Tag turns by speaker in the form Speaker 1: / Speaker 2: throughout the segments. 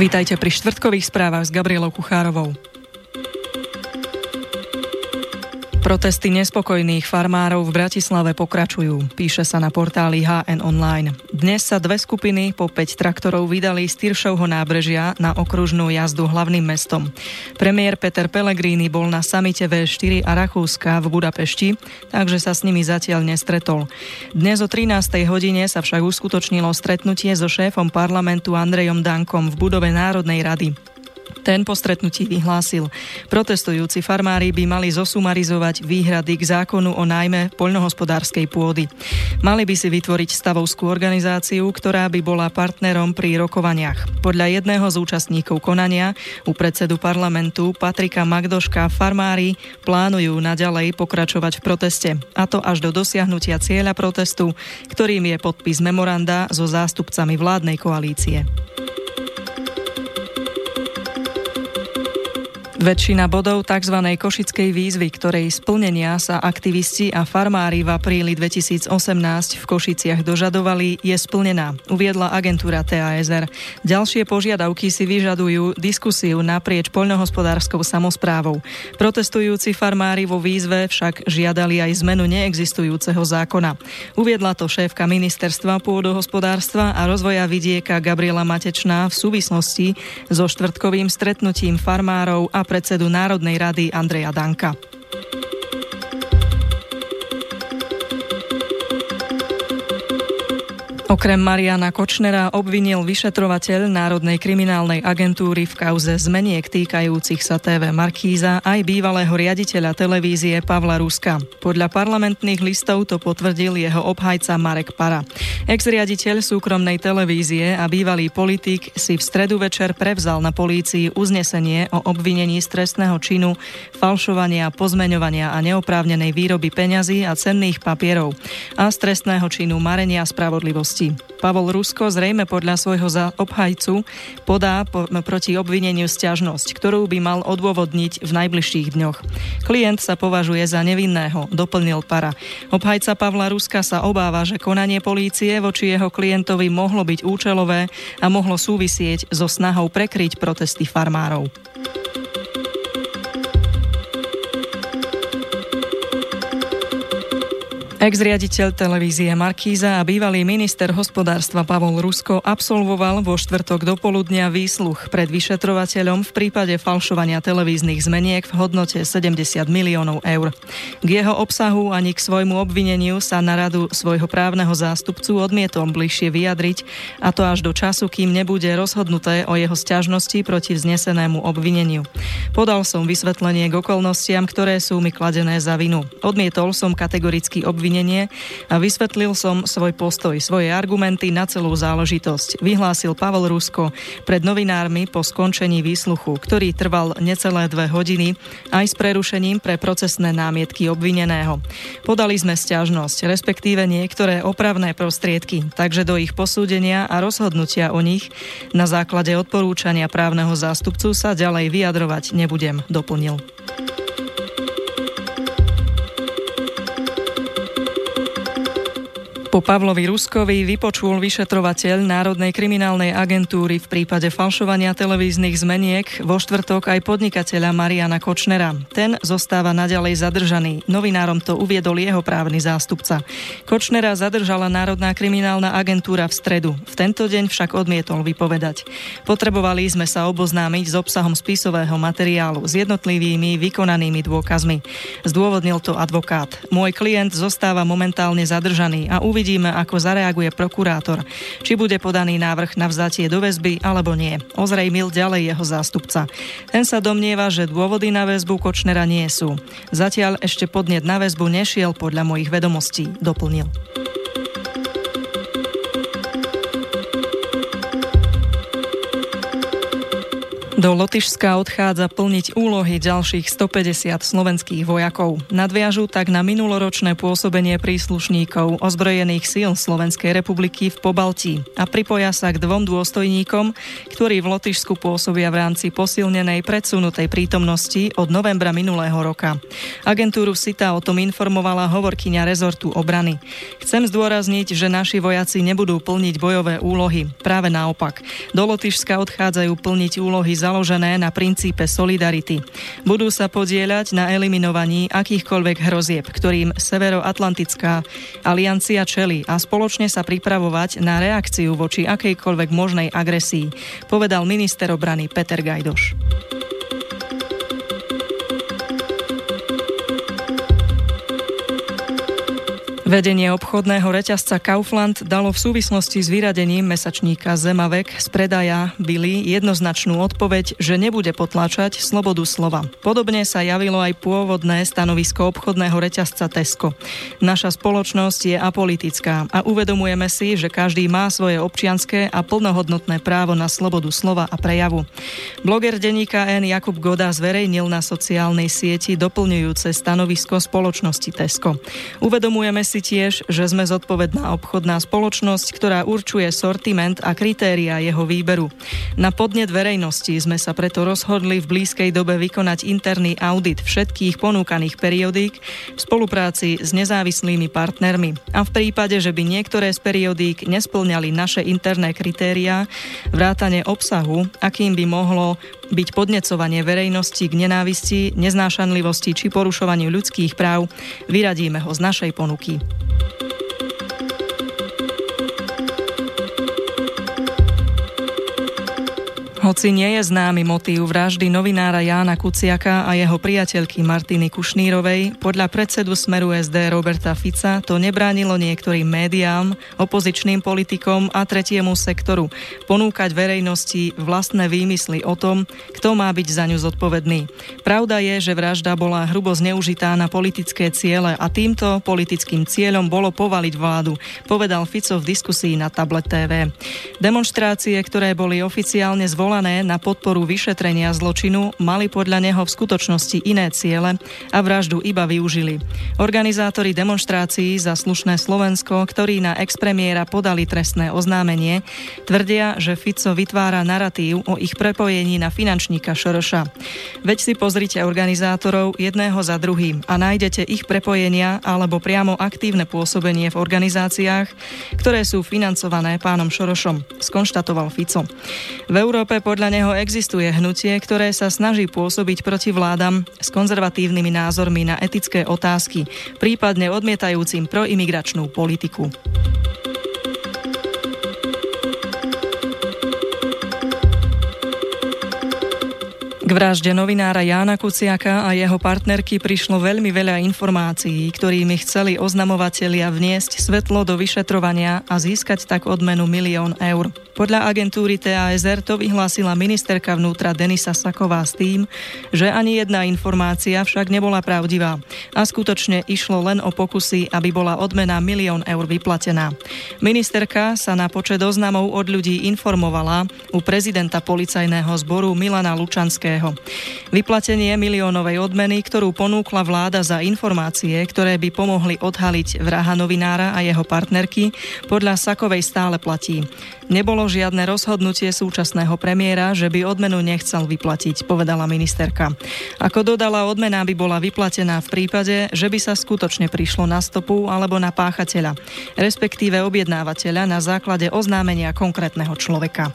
Speaker 1: Vítajte pri štvrtkových správach s Gabrielou Kuchárovou. Protesty nespokojných farmárov v Bratislave pokračujú, píše sa na portáli HN Online. Dnes sa dve skupiny po 5 traktorov vydali z Tyršovho nábrežia na okružnú jazdu hlavným mestom. Premiér Peter Pellegrini bol na samite V4 a Rakúska v Budapešti, takže sa s nimi zatiaľ nestretol. Dnes o 13. hodine sa však uskutočnilo stretnutie so šéfom parlamentu Andrejom Dankom v budove Národnej rady. Ten po stretnutí vyhlásil. Protestujúci farmári by mali zosumarizovať výhrady k zákonu o najmä poľnohospodárskej pôdy. Mali by si vytvoriť stavovskú organizáciu, ktorá by bola partnerom pri rokovaniach. Podľa jedného z účastníkov konania u predsedu parlamentu Patrika Magdoška farmári plánujú naďalej pokračovať v proteste, a to až do dosiahnutia cieľa protestu, ktorým je podpis memoranda so zástupcami vládnej koalície. Väčšina bodov tzv. košickej výzvy, ktorej splnenia sa aktivisti a farmári v apríli 2018 v Košiciach dožadovali, je splnená, uviedla agentúra TASR. Ďalšie požiadavky si vyžadujú diskusiu naprieč poľnohospodárskou samozprávou. Protestujúci farmári vo výzve však žiadali aj zmenu neexistujúceho zákona. Uviedla to šéfka ministerstva pôdohospodárstva a rozvoja vidieka Gabriela Matečná v súvislosti so štvrtkovým stretnutím farmárov a predsedu Národnej rady Andreja Danka. Okrem Mariana Kočnera obvinil vyšetrovateľ Národnej kriminálnej agentúry v kauze zmeniek týkajúcich sa TV Markíza aj bývalého riaditeľa televízie Pavla Ruska. Podľa parlamentných listov to potvrdil jeho obhajca Marek Para. Ex-riaditeľ súkromnej televízie a bývalý politik si v stredu večer prevzal na polícii uznesenie o obvinení z trestného činu falšovania, pozmeňovania a neoprávnenej výroby peňazí a cenných papierov a z trestného činu marenia spravodlivosti činnosti. Pavol Rusko zrejme podľa svojho obhajcu podá po, proti obvineniu stiažnosť, ktorú by mal odôvodniť v najbližších dňoch. Klient sa považuje za nevinného, doplnil para. Obhajca Pavla Ruska sa obáva, že konanie polície voči jeho klientovi mohlo byť účelové a mohlo súvisieť so snahou prekryť protesty farmárov. Ex-riaditeľ televízie Markíza a bývalý minister hospodárstva Pavol Rusko absolvoval vo štvrtok do poludnia výsluch pred vyšetrovateľom v prípade falšovania televíznych zmeniek v hodnote 70 miliónov eur. K jeho obsahu ani k svojmu obvineniu sa na radu svojho právneho zástupcu odmietol bližšie vyjadriť, a to až do času, kým nebude rozhodnuté o jeho sťažnosti proti vznesenému obvineniu. Podal som vysvetlenie k okolnostiam, ktoré sú mi kladené za vinu. Odmietol som kategoricky obvinenie obvinenie a vysvetlil som svoj postoj, svoje argumenty na celú záležitosť, vyhlásil Pavel Rusko pred novinármi po skončení výsluchu, ktorý trval necelé dve hodiny aj s prerušením pre procesné námietky obvineného. Podali sme stiažnosť, respektíve niektoré opravné prostriedky, takže do ich posúdenia a rozhodnutia o nich na základe odporúčania právneho zástupcu sa ďalej vyjadrovať nebudem, doplnil. Po Pavlovi Ruskovi vypočul vyšetrovateľ Národnej kriminálnej agentúry v prípade falšovania televíznych zmeniek vo štvrtok aj podnikateľa Mariana Kočnera. Ten zostáva naďalej zadržaný. Novinárom to uviedol jeho právny zástupca. Kočnera zadržala Národná kriminálna agentúra v stredu. V tento deň však odmietol vypovedať. Potrebovali sme sa oboznámiť s obsahom spisového materiálu, s jednotlivými vykonanými dôkazmi. Zdôvodnil to advokát. Môj klient zostáva momentálne zadržaný a uvidí Uvidíme, ako zareaguje prokurátor. Či bude podaný návrh na vzatie do väzby alebo nie. Ozrejmil ďalej jeho zástupca. Ten sa domnieva, že dôvody na väzbu Kočnera nie sú. Zatiaľ ešte podnet na väzbu nešiel podľa mojich vedomostí, doplnil. Do Lotyšska odchádza plniť úlohy ďalších 150 slovenských vojakov. Nadviažu tak na minuloročné pôsobenie príslušníkov ozbrojených síl Slovenskej republiky v Pobaltí a pripoja sa k dvom dôstojníkom, ktorí v Lotyšsku pôsobia v rámci posilnenej predsunutej prítomnosti od novembra minulého roka. Agentúru SITA o tom informovala hovorkyňa rezortu obrany. Chcem zdôrazniť, že naši vojaci nebudú plniť bojové úlohy. Práve naopak. Do Lotyšska odchádzajú plniť úlohy za založené na princípe solidarity. Budú sa podieľať na eliminovaní akýchkoľvek hrozieb, ktorým Severoatlantická aliancia čeli a spoločne sa pripravovať na reakciu voči akejkoľvek možnej agresii, povedal minister obrany Peter Gajdoš. Vedenie obchodného reťazca Kaufland dalo v súvislosti s vyradením mesačníka Zemavek z predaja Billy jednoznačnú odpoveď, že nebude potlačať slobodu slova. Podobne sa javilo aj pôvodné stanovisko obchodného reťazca Tesco. Naša spoločnosť je apolitická a uvedomujeme si, že každý má svoje občianské a plnohodnotné právo na slobodu slova a prejavu. Bloger denníka N Jakub Goda zverejnil na sociálnej sieti doplňujúce stanovisko spoločnosti Tesco. Uvedomujeme si si tiež, že sme zodpovedná obchodná spoločnosť, ktorá určuje sortiment a kritéria jeho výberu. Na podnet verejnosti sme sa preto rozhodli v blízkej dobe vykonať interný audit všetkých ponúkaných periodík v spolupráci s nezávislými partnermi. A v prípade, že by niektoré z periodík nesplňali naše interné kritériá, vrátane obsahu, akým by mohlo byť podnecovanie verejnosti k nenávisti, neznášanlivosti či porušovaniu ľudských práv, vyradíme ho z našej ponuky. Hoci nie je známy motív vraždy novinára Jána Kuciaka a jeho priateľky Martiny Kušnírovej, podľa predsedu Smeru SD Roberta Fica to nebránilo niektorým médiám, opozičným politikom a tretiemu sektoru ponúkať verejnosti vlastné výmysly o tom, kto má byť za ňu zodpovedný. Pravda je, že vražda bola hrubo zneužitá na politické ciele a týmto politickým cieľom bolo povaliť vládu, povedal Fico v diskusii na Tablet TV. Demonstrácie, ktoré boli oficiálne zvolené zvolané na podporu vyšetrenia zločinu, mali podľa neho v skutočnosti iné ciele a vraždu iba využili. Organizátori demonstrácií za slušné Slovensko, ktorí na expremiéra podali trestné oznámenie, tvrdia, že Fico vytvára narratív o ich prepojení na finančníka Šoroša. Veď si pozrite organizátorov jedného za druhým a nájdete ich prepojenia alebo priamo aktívne pôsobenie v organizáciách, ktoré sú financované pánom Šorošom, skonštatoval Fico. V Európe podľa neho existuje hnutie, ktoré sa snaží pôsobiť proti vládam s konzervatívnymi názormi na etické otázky, prípadne odmietajúcim proimigračnú politiku. K vražde novinára Jána Kuciaka a jeho partnerky prišlo veľmi veľa informácií, ktorými chceli oznamovatelia vniesť svetlo do vyšetrovania a získať tak odmenu milión eur. Podľa agentúry TASR to vyhlásila ministerka vnútra Denisa Saková s tým, že ani jedna informácia však nebola pravdivá a skutočne išlo len o pokusy, aby bola odmena milión eur vyplatená. Ministerka sa na počet oznamov od ľudí informovala u prezidenta policajného zboru Milana Lučanského. Vyplatenie miliónovej odmeny, ktorú ponúkla vláda za informácie, ktoré by pomohli odhaliť vraha novinára a jeho partnerky, podľa Sakovej stále platí. Nebolo žiadne rozhodnutie súčasného premiéra, že by odmenu nechcel vyplatiť, povedala ministerka. Ako dodala, odmena by bola vyplatená v prípade, že by sa skutočne prišlo na stopu alebo na páchateľa, respektíve objednávateľa na základe oznámenia konkrétneho človeka.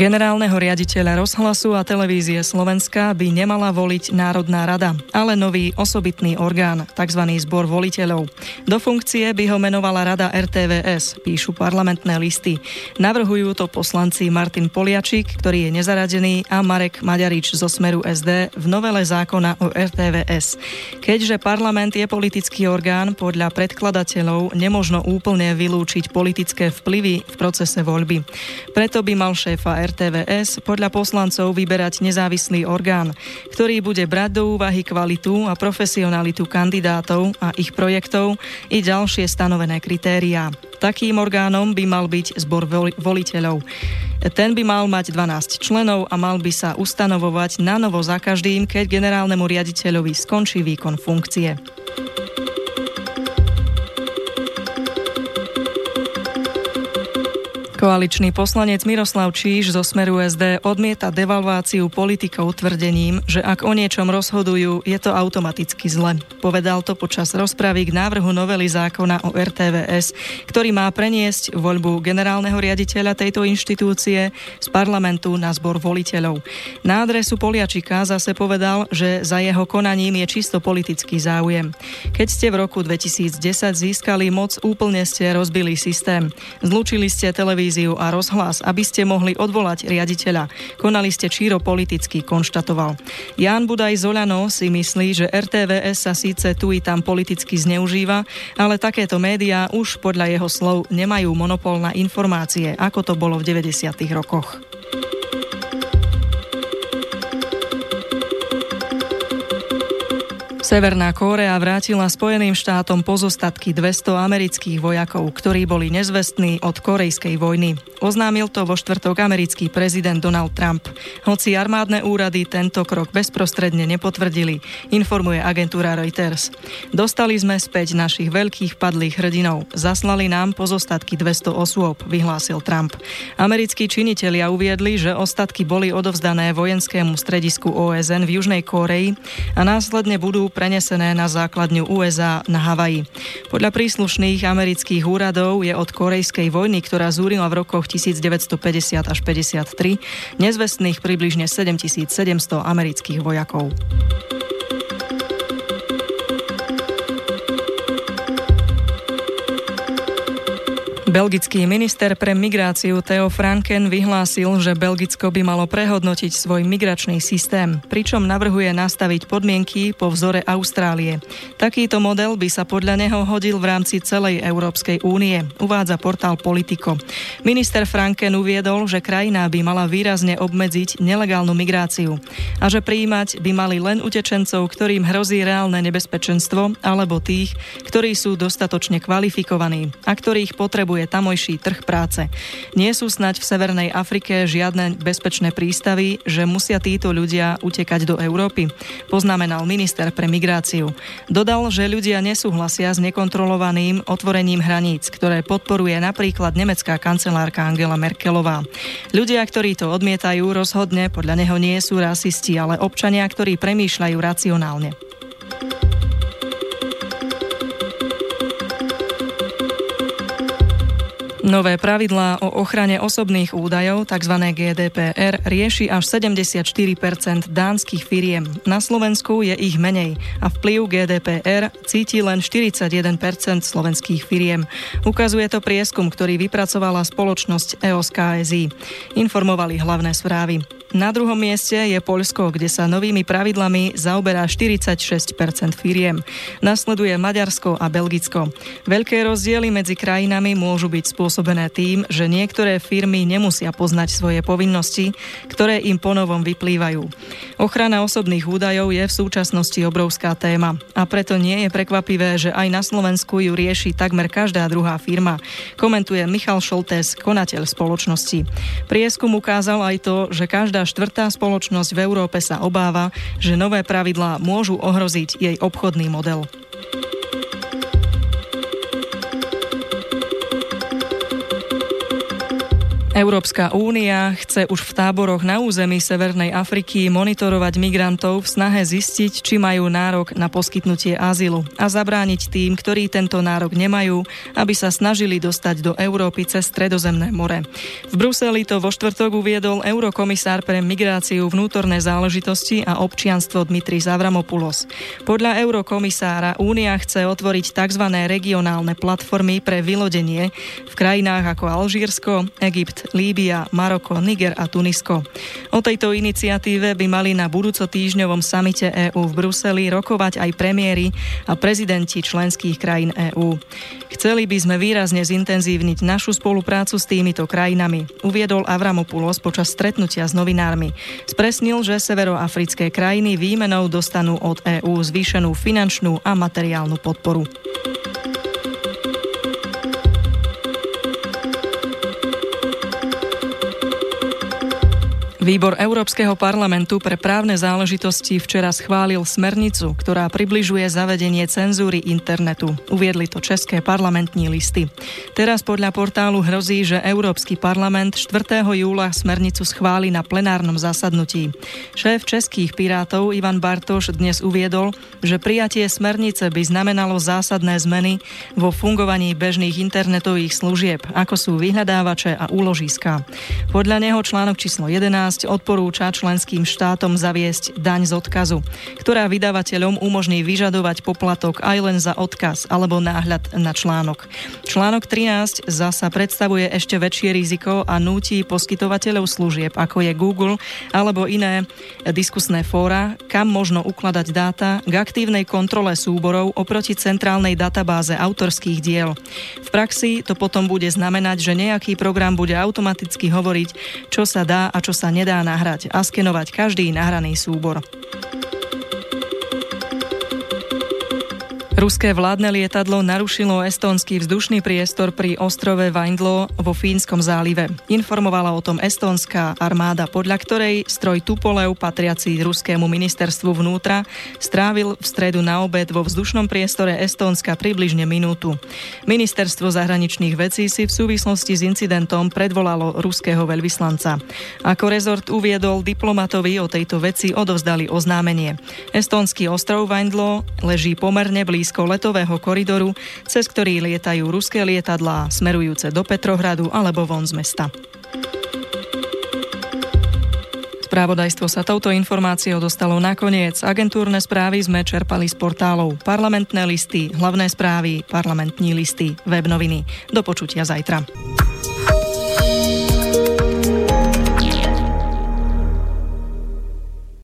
Speaker 1: Generálneho riaditeľa rozhlasu a televízie Slovenska by nemala voliť Národná rada, ale nový osobitný orgán, tzv. zbor voliteľov. Do funkcie by ho menovala Rada RTVS, píšu parlamentné listy. Navrhujú to poslanci Martin Poliačik, ktorý je nezaradený, a Marek Maďarič zo Smeru SD v novele zákona o RTVS. Keďže parlament je politický orgán, podľa predkladateľov nemožno úplne vylúčiť politické vplyvy v procese voľby. Preto by mal šéfa RTVS podľa poslancov vyberať nezávislý orgán, ktorý bude brať do úvahy kvalitu a profesionalitu kandidátov a ich projektov i ďalšie stanovené kritériá. Takým orgánom by mal byť zbor voliteľov. Ten by mal mať 12 členov a mal by sa ustanovovať na novo za každým, keď generálnemu riaditeľovi skončí výkon funkcie. Koaličný poslanec Miroslav Číž zo Smeru SD odmieta devalváciu politikov tvrdením, že ak o niečom rozhodujú, je to automaticky zle. Povedal to počas rozpravy k návrhu novely zákona o RTVS, ktorý má preniesť voľbu generálneho riaditeľa tejto inštitúcie z parlamentu na zbor voliteľov. Na adresu Poliačika zase povedal, že za jeho konaním je čisto politický záujem. Keď ste v roku 2010 získali moc, úplne ste rozbili systém. Zlúčili ste televíziu televíziu a rozhlas, aby ste mohli odvolať riaditeľa. Konali ste číro politicky, konštatoval. Ján Budaj Zolano si myslí, že RTVS sa síce tu i tam politicky zneužíva, ale takéto médiá už podľa jeho slov nemajú monopol na informácie, ako to bolo v 90. rokoch. Severná Kórea vrátila Spojeným štátom pozostatky 200 amerických vojakov, ktorí boli nezvestní od korejskej vojny. Oznámil to vo štvrtok americký prezident Donald Trump. Hoci armádne úrady tento krok bezprostredne nepotvrdili, informuje agentúra Reuters. Dostali sme späť našich veľkých padlých hrdinov. Zaslali nám pozostatky 200 osôb, vyhlásil Trump. Americkí činitelia uviedli, že ostatky boli odovzdané vojenskému stredisku OSN v Južnej Kóreji a následne budú prenesené na základňu USA na Havaji. Podľa príslušných amerických úradov je od korejskej vojny, ktorá zúrila v rokoch 1950 až 53, nezvestných približne 7700 amerických vojakov. Belgický minister pre migráciu Theo Franken vyhlásil, že Belgicko by malo prehodnotiť svoj migračný systém, pričom navrhuje nastaviť podmienky po vzore Austrálie. Takýto model by sa podľa neho hodil v rámci celej Európskej únie, uvádza portál Politico. Minister Franken uviedol, že krajina by mala výrazne obmedziť nelegálnu migráciu a že prijímať by mali len utečencov, ktorým hrozí reálne nebezpečenstvo, alebo tých, ktorí sú dostatočne kvalifikovaní a ktorých potrebuje funguje tamojší trh práce. Nie sú snať v Severnej Afrike žiadne bezpečné prístavy, že musia títo ľudia utekať do Európy, poznamenal minister pre migráciu. Dodal, že ľudia nesúhlasia s nekontrolovaným otvorením hraníc, ktoré podporuje napríklad nemecká kancelárka Angela Merkelová. Ľudia, ktorí to odmietajú, rozhodne podľa neho nie sú rasisti, ale občania, ktorí premýšľajú racionálne. Nové pravidlá o ochrane osobných údajov, tzv. GDPR, rieši až 74% dánskych firiem. Na Slovensku je ich menej a vplyv GDPR cíti len 41% slovenských firiem. Ukazuje to prieskum, ktorý vypracovala spoločnosť EOS KSI. Informovali hlavné správy. Na druhom mieste je Poľsko, kde sa novými pravidlami zaoberá 46% firiem. Nasleduje Maďarsko a Belgicko. Veľké rozdiely medzi krajinami môžu byť spôsobené tým, že niektoré firmy nemusia poznať svoje povinnosti, ktoré im ponovom vyplývajú. Ochrana osobných údajov je v súčasnosti obrovská téma a preto nie je prekvapivé, že aj na Slovensku ju rieši takmer každá druhá firma, komentuje Michal Šoltés, konateľ spoločnosti. Prieskum ukázal aj to, že Každá štvrtá spoločnosť v Európe sa obáva, že nové pravidlá môžu ohroziť jej obchodný model. Európska únia chce už v táboroch na území Severnej Afriky monitorovať migrantov v snahe zistiť, či majú nárok na poskytnutie azylu a zabrániť tým, ktorí tento nárok nemajú, aby sa snažili dostať do Európy cez Stredozemné more. V Bruseli to vo štvrtok uviedol eurokomisár pre migráciu, vnútorné záležitosti a občianstvo Dmitri Zavramopoulos. Podľa eurokomisára únia chce otvoriť tzv. regionálne platformy pre vylodenie v krajinách ako Alžírsko, Egypt, Líbia, Maroko, Niger a Tunisko. O tejto iniciatíve by mali na budúco týždňovom samite EÚ v Bruseli rokovať aj premiéry a prezidenti členských krajín EÚ. Chceli by sme výrazne zintenzívniť našu spoluprácu s týmito krajinami, uviedol Avramopoulos počas stretnutia s novinármi. Spresnil, že severoafrické krajiny výmenou dostanú od EÚ zvýšenú finančnú a materiálnu podporu. Výbor Európskeho parlamentu pre právne záležitosti včera schválil smernicu, ktorá približuje zavedenie cenzúry internetu. Uviedli to české parlamentní listy. Teraz podľa portálu hrozí, že Európsky parlament 4. júla smernicu schváli na plenárnom zasadnutí. Šéf českých pirátov Ivan Bartoš dnes uviedol, že prijatie smernice by znamenalo zásadné zmeny vo fungovaní bežných internetových služieb, ako sú vyhľadávače a úložiska. Podľa neho článok číslo 11 odporúča členským štátom zaviesť daň z odkazu, ktorá vydavateľom umožní vyžadovať poplatok aj len za odkaz alebo náhľad na článok. Článok 13 zasa predstavuje ešte väčšie riziko a núti poskytovateľov služieb, ako je Google alebo iné diskusné fóra, kam možno ukladať dáta k aktívnej kontrole súborov oproti centrálnej databáze autorských diel. V praxi to potom bude znamenať, že nejaký program bude automaticky hovoriť, čo sa dá a čo sa nedá nedá nahrať a skenovať každý nahraný súbor. Ruské vládne lietadlo narušilo estónsky vzdušný priestor pri ostrove Vaindlo vo Fínskom zálive. Informovala o tom estónska armáda, podľa ktorej stroj Tupolev, patriaci ruskému ministerstvu vnútra, strávil v stredu na obed vo vzdušnom priestore Estónska približne minútu. Ministerstvo zahraničných vecí si v súvislosti s incidentom predvolalo ruského veľvyslanca. Ako rezort uviedol diplomatovi o tejto veci odovzdali oznámenie. Estónsky ostrov Vaindlo leží pomerne blízko blízko letového koridoru, cez ktorý lietajú ruské lietadlá smerujúce do Petrohradu alebo von z mesta. Spravodajstvo sa touto informáciou dostalo nakoniec. Agentúrne správy sme čerpali z portálov Parlamentné listy, hlavné správy, parlamentní listy, web noviny. Do počutia zajtra.